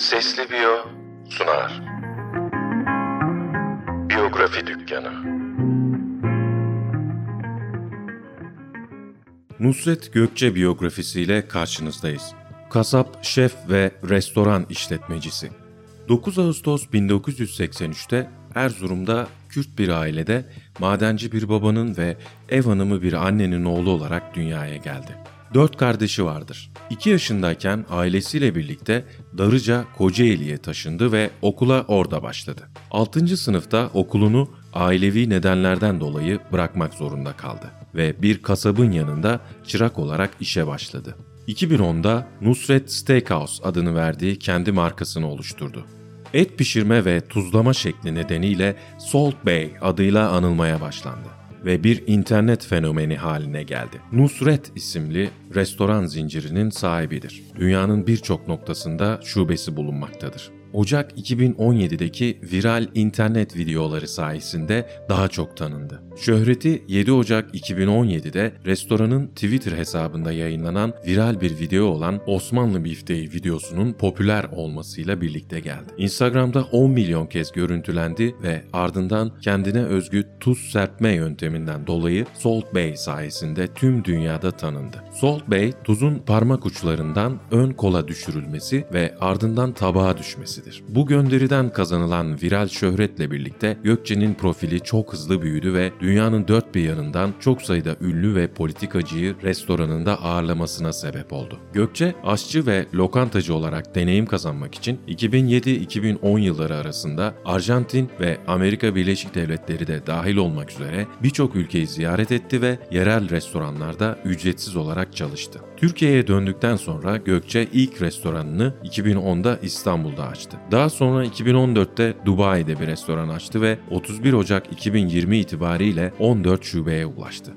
Sesli Biyo sunar. Biyografi Dükkanı Nusret Gökçe biyografisiyle karşınızdayız. Kasap, şef ve restoran işletmecisi. 9 Ağustos 1983'te Erzurum'da Kürt bir ailede madenci bir babanın ve ev hanımı bir annenin oğlu olarak dünyaya geldi. Dört kardeşi vardır. İki yaşındayken ailesiyle birlikte Darıca Kocaeli'ye taşındı ve okula orada başladı. Altıncı sınıfta okulunu ailevi nedenlerden dolayı bırakmak zorunda kaldı ve bir kasabın yanında çırak olarak işe başladı. 2010'da Nusret Steakhouse adını verdiği kendi markasını oluşturdu. Et pişirme ve tuzlama şekli nedeniyle Salt Bay adıyla anılmaya başlandı ve bir internet fenomeni haline geldi. Nusret isimli restoran zincirinin sahibidir. Dünyanın birçok noktasında şubesi bulunmaktadır. Ocak 2017'deki viral internet videoları sayesinde daha çok tanındı. Şöhreti 7 Ocak 2017'de restoranın Twitter hesabında yayınlanan viral bir video olan Osmanlı bifteği videosunun popüler olmasıyla birlikte geldi. Instagram'da 10 milyon kez görüntülendi ve ardından kendine özgü tuz serpme yönteminden dolayı Salt Bay sayesinde tüm dünyada tanındı. Salt Bay, tuzun parmak uçlarından ön kola düşürülmesi ve ardından tabağa düşmesidir. Bu gönderiden kazanılan viral şöhretle birlikte Gökçe'nin profili çok hızlı büyüdü ve dünyanın dört bir yanından çok sayıda ünlü ve politikacıyı restoranında ağırlamasına sebep oldu. Gökçe, aşçı ve lokantacı olarak deneyim kazanmak için 2007-2010 yılları arasında Arjantin ve Amerika Birleşik Devletleri de dahil olmak üzere birçok ülkeyi ziyaret etti ve yerel restoranlarda ücretsiz olarak çalıştı. Türkiye'ye döndükten sonra Gökçe ilk restoranını 2010'da İstanbul'da açtı. Daha sonra 2014'te Dubai'de bir restoran açtı ve 31 Ocak 2020 itibariyle 14 şubeye ulaştı.